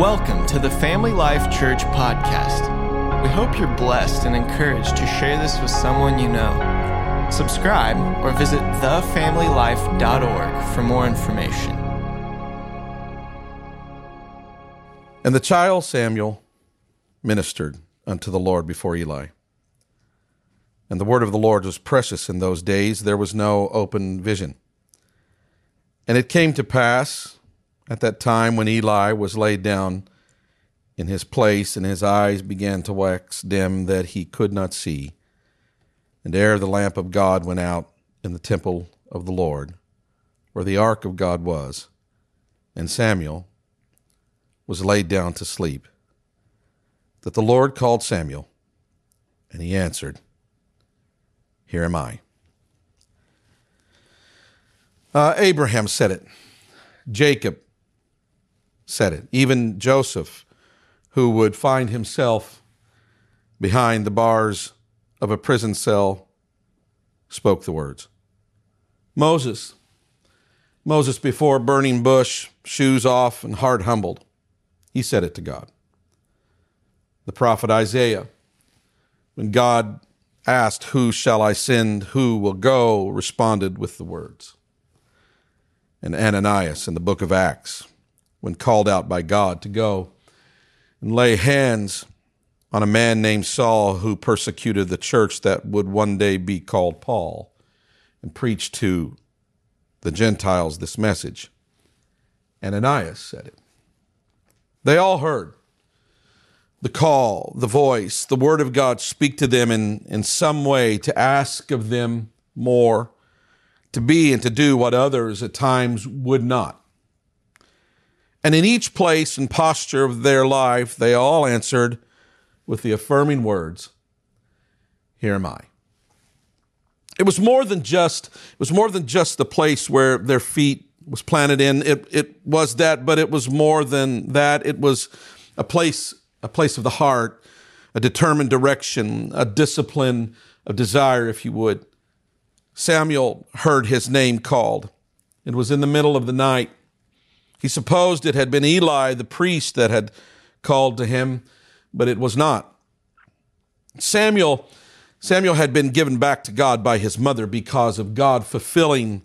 Welcome to the Family Life Church podcast. We hope you're blessed and encouraged to share this with someone you know. Subscribe or visit thefamilylife.org for more information. And the child Samuel ministered unto the Lord before Eli. And the word of the Lord was precious in those days. There was no open vision. And it came to pass at that time when Eli was laid down in his place, and his eyes began to wax dim that he could not see. And ere the lamp of God went out in the temple of the Lord, where the ark of God was, and Samuel was laid down to sleep, that the Lord called Samuel, and he answered, Here am I. Uh, Abraham said it. Jacob said it. Even Joseph, who would find himself behind the bars of a prison cell, spoke the words. Moses, Moses before burning bush, shoes off and heart humbled, he said it to God. The prophet Isaiah, when God asked, Who shall I send? Who will go? responded with the words. And Ananias in the book of Acts, when called out by God to go and lay hands on a man named Saul who persecuted the church that would one day be called Paul and preach to the Gentiles this message. Ananias said it. They all heard the call, the voice, the word of God speak to them in, in some way to ask of them more, to be and to do what others at times would not. And in each place and posture of their life, they all answered with the affirming words, Here am I. It was more than just, it was more than just the place where their feet was planted in. It, it was that, but it was more than that. It was a place, a place of the heart, a determined direction, a discipline of desire, if you would. Samuel heard his name called. It was in the middle of the night. He supposed it had been Eli, the priest, that had called to him, but it was not. Samuel, Samuel had been given back to God by his mother because of God fulfilling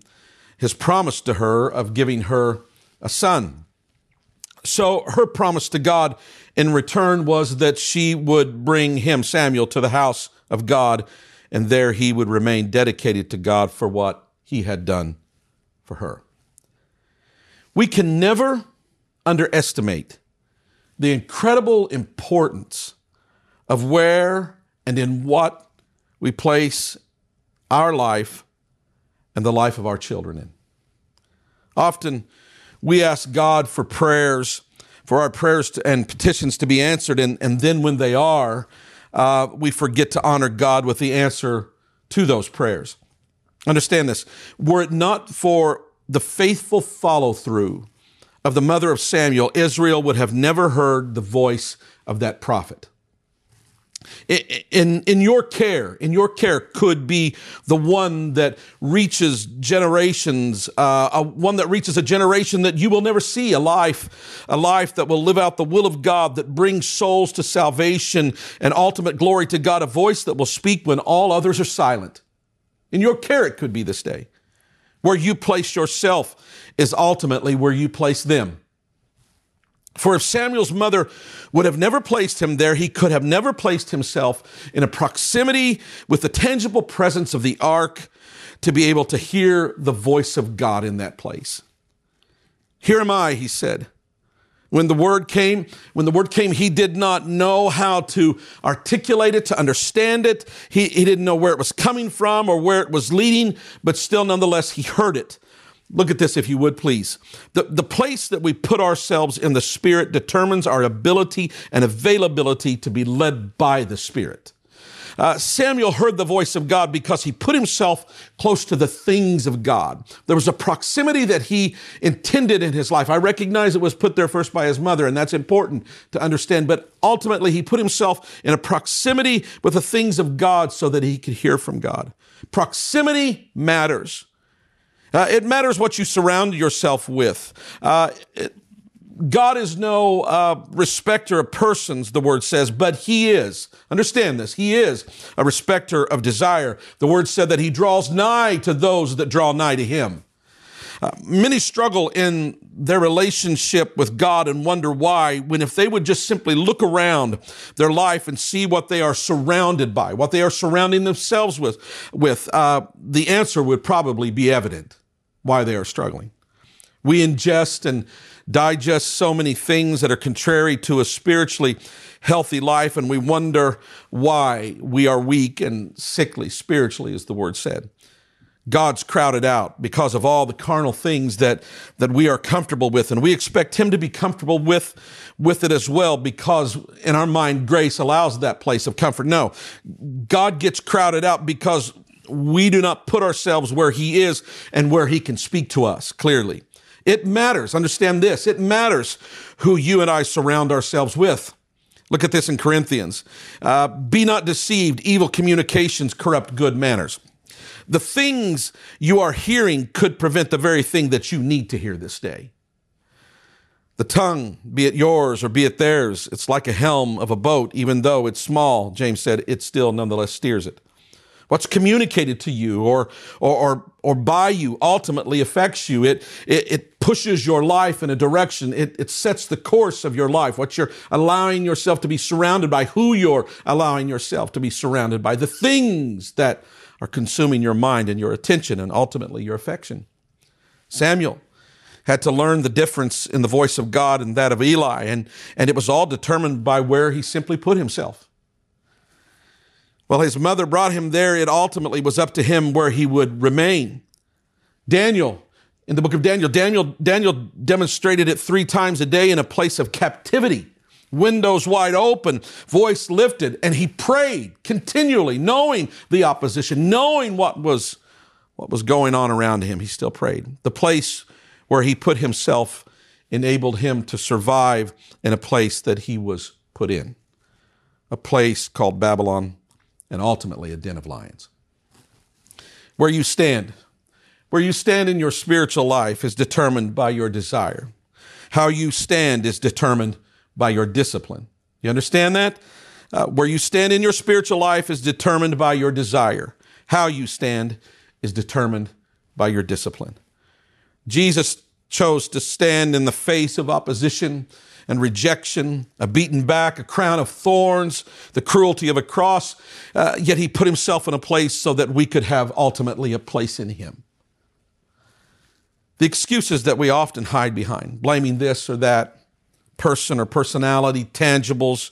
his promise to her of giving her a son. So her promise to God in return was that she would bring him, Samuel, to the house of God, and there he would remain dedicated to God for what he had done for her. We can never underestimate the incredible importance of where and in what we place our life and the life of our children in. Often we ask God for prayers, for our prayers to, and petitions to be answered, and, and then when they are, uh, we forget to honor God with the answer to those prayers. Understand this. Were it not for the faithful follow through of the mother of Samuel, Israel would have never heard the voice of that prophet. In, in your care, in your care could be the one that reaches generations, uh, one that reaches a generation that you will never see, a life, a life that will live out the will of God, that brings souls to salvation and ultimate glory to God, a voice that will speak when all others are silent. In your care, it could be this day. Where you place yourself is ultimately where you place them. For if Samuel's mother would have never placed him there, he could have never placed himself in a proximity with the tangible presence of the ark to be able to hear the voice of God in that place. Here am I, he said. When the word came, when the word came, he did not know how to articulate it, to understand it. He, he didn't know where it was coming from or where it was leading, but still, nonetheless, he heard it. Look at this, if you would, please. The, the place that we put ourselves in the Spirit determines our ability and availability to be led by the Spirit. Uh, Samuel heard the voice of God because he put himself close to the things of God. There was a proximity that he intended in his life. I recognize it was put there first by his mother, and that's important to understand, but ultimately he put himself in a proximity with the things of God so that he could hear from God. Proximity matters. Uh, it matters what you surround yourself with. Uh, it, God is no uh, respecter of persons, the word says, but He is. Understand this. He is a respecter of desire. The word said that He draws nigh to those that draw nigh to Him. Uh, many struggle in their relationship with God and wonder why, when if they would just simply look around their life and see what they are surrounded by, what they are surrounding themselves with, with uh, the answer would probably be evident why they are struggling. We ingest and digest so many things that are contrary to a spiritually healthy life, and we wonder why we are weak and sickly spiritually, as the word said. God's crowded out because of all the carnal things that, that we are comfortable with. And we expect Him to be comfortable with, with it as well because in our mind, grace allows that place of comfort. No, God gets crowded out because we do not put ourselves where He is and where He can speak to us clearly. It matters. Understand this. It matters who you and I surround ourselves with. Look at this in Corinthians. Uh, Be not deceived. Evil communications corrupt good manners. The things you are hearing could prevent the very thing that you need to hear this day. The tongue, be it yours or be it theirs, it's like a helm of a boat. Even though it's small, James said, it still nonetheless steers it. What's communicated to you or, or, or, or by you ultimately affects you. It, it, it pushes your life in a direction. It, it sets the course of your life. What you're allowing yourself to be surrounded by, who you're allowing yourself to be surrounded by, the things that are consuming your mind and your attention and ultimately your affection. Samuel had to learn the difference in the voice of God and that of Eli, and, and it was all determined by where he simply put himself. While his mother brought him there, it ultimately was up to him where he would remain. Daniel, in the book of Daniel, Daniel, Daniel demonstrated it three times a day in a place of captivity, windows wide open, voice lifted, and he prayed continually, knowing the opposition, knowing what was, what was going on around him. He still prayed. The place where he put himself enabled him to survive in a place that he was put in, a place called Babylon and ultimately a den of lions. Where you stand, where you stand in your spiritual life is determined by your desire. How you stand is determined by your discipline. You understand that? Uh, where you stand in your spiritual life is determined by your desire. How you stand is determined by your discipline. Jesus chose to stand in the face of opposition and rejection, a beaten back, a crown of thorns, the cruelty of a cross. Uh, yet he put himself in a place so that we could have ultimately a place in him. The excuses that we often hide behind, blaming this or that person or personality, tangibles,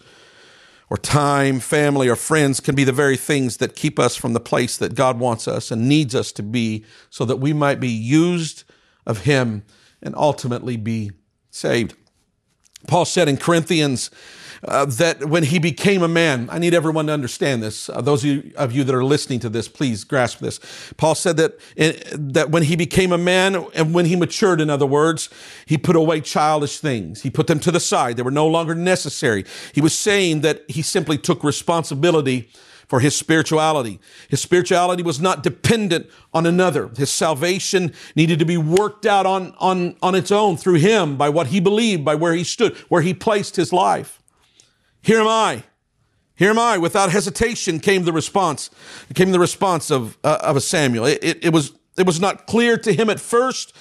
or time, family, or friends can be the very things that keep us from the place that God wants us and needs us to be so that we might be used of Him and ultimately be saved. Paul said in Corinthians uh, that when he became a man, I need everyone to understand this. Uh, those of you, of you, that are listening to this, please grasp this. Paul said that, in, that when he became a man and when he matured, in other words, he put away childish things. He put them to the side. They were no longer necessary. He was saying that he simply took responsibility for his spirituality. His spirituality was not dependent on another. His salvation needed to be worked out on, on, on its own through him by what he believed, by where he stood, where he placed his life. Here am I. Here am I. Without hesitation came the response. Came the response of, uh, of a Samuel. It, it, it was, it was not clear to him at first,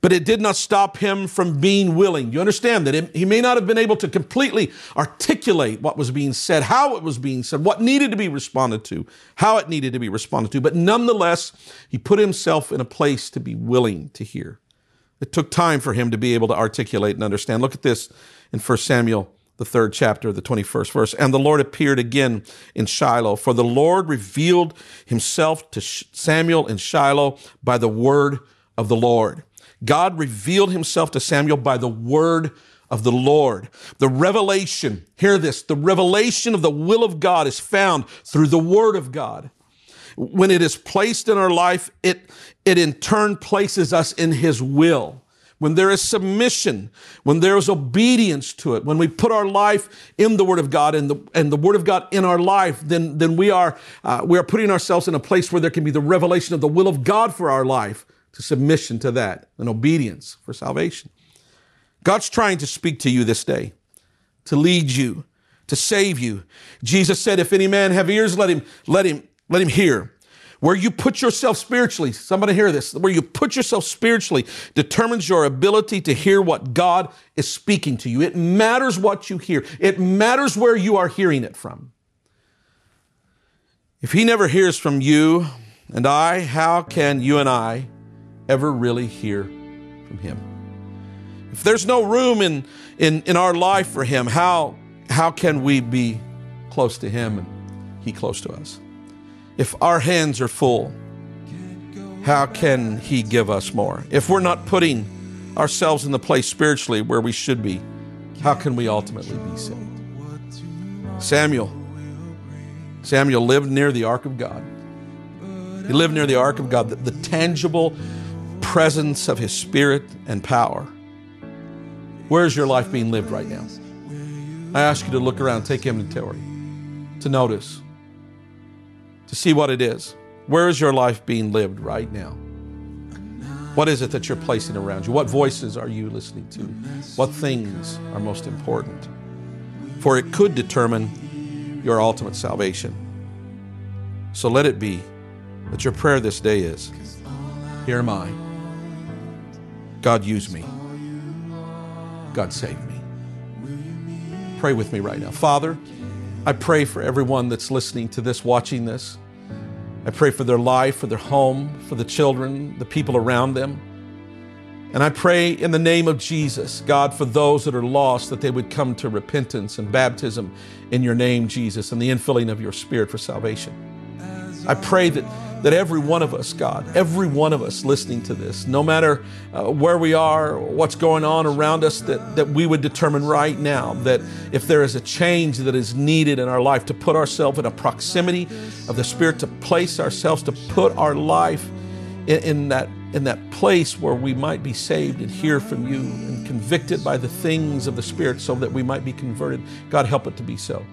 but it did not stop him from being willing. You understand that it, he may not have been able to completely articulate what was being said, how it was being said, what needed to be responded to, how it needed to be responded to, but nonetheless, he put himself in a place to be willing to hear. It took time for him to be able to articulate and understand. Look at this in 1 Samuel the third chapter, the 21st verse. And the Lord appeared again in Shiloh, for the Lord revealed himself to Samuel in Shiloh by the word of the Lord. God revealed himself to Samuel by the word of the Lord. The revelation, hear this, the revelation of the will of God is found through the word of God. When it is placed in our life, it, it in turn places us in his will. When there is submission, when there is obedience to it, when we put our life in the Word of God and the, and the Word of God in our life, then, then we, are, uh, we are putting ourselves in a place where there can be the revelation of the will of God for our life to submission to that and obedience for salvation. God's trying to speak to you this day, to lead you, to save you. Jesus said, if any man have ears, let him, let him, let him hear. Where you put yourself spiritually, somebody hear this, where you put yourself spiritually determines your ability to hear what God is speaking to you. It matters what you hear. It matters where you are hearing it from. If he never hears from you and I, how can you and I ever really hear from him? If there's no room in, in, in our life for him, how, how can we be close to him and he close to us? If our hands are full, how can he give us more? If we're not putting ourselves in the place spiritually where we should be, how can we ultimately be saved? Samuel Samuel lived near the ark of God. He lived near the ark of God, the, the tangible presence of his spirit and power. Where is your life being lived right now? I ask you to look around, take inventory, to notice, to see what it is. Where is your life being lived right now? What is it that you're placing around you? What voices are you listening to? What things are most important? For it could determine your ultimate salvation. So let it be that your prayer this day is Here am I. God, use me. God, save me. Pray with me right now. Father, I pray for everyone that's listening to this, watching this. I pray for their life, for their home, for the children, the people around them. And I pray in the name of Jesus, God, for those that are lost, that they would come to repentance and baptism in your name, Jesus, and the infilling of your Spirit for salvation. I pray that, that every one of us, God, every one of us listening to this, no matter uh, where we are, what's going on around us, that, that we would determine right now that if there is a change that is needed in our life, to put ourselves in a proximity of the Spirit, to place ourselves, to put our life in, in that in that place where we might be saved and hear from you and convicted by the things of the Spirit so that we might be converted. God, help it to be so.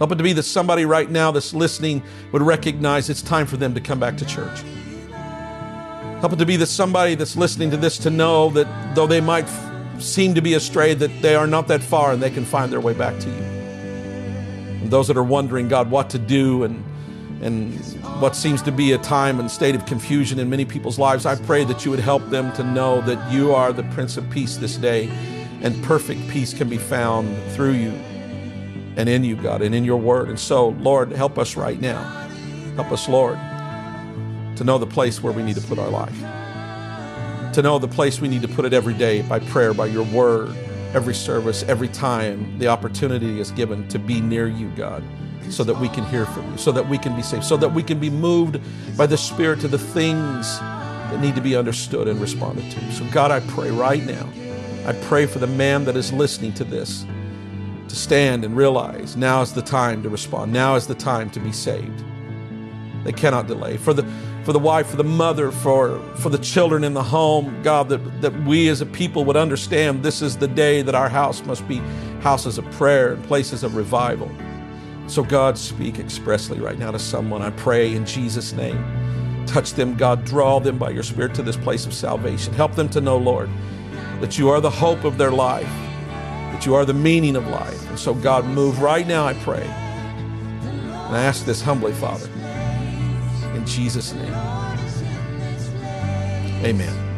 Help it to be that somebody right now that's listening would recognize it's time for them to come back to church. Help it to be that somebody that's listening to this to know that though they might f- seem to be astray, that they are not that far and they can find their way back to you. And those that are wondering, God, what to do and and what seems to be a time and state of confusion in many people's lives, I pray that you would help them to know that you are the Prince of Peace this day, and perfect peace can be found through you and in you, God, and in your word. And so, Lord, help us right now. Help us, Lord, to know the place where we need to put our life, to know the place we need to put it every day by prayer, by your word, every service, every time the opportunity is given to be near you, God so that we can hear from you, so that we can be saved, so that we can be moved by the Spirit to the things that need to be understood and responded to. So, God, I pray right now, I pray for the man that is listening to this to stand and realize now is the time to respond. Now is the time to be saved. They cannot delay. For the for the wife, for the mother, for, for the children in the home, God, that, that we as a people would understand this is the day that our house must be houses of prayer and places of revival. So, God, speak expressly right now to someone. I pray in Jesus' name. Touch them, God. Draw them by your Spirit to this place of salvation. Help them to know, Lord, that you are the hope of their life, that you are the meaning of life. And so, God, move right now, I pray. And I ask this humbly, Father, in Jesus' name. Amen.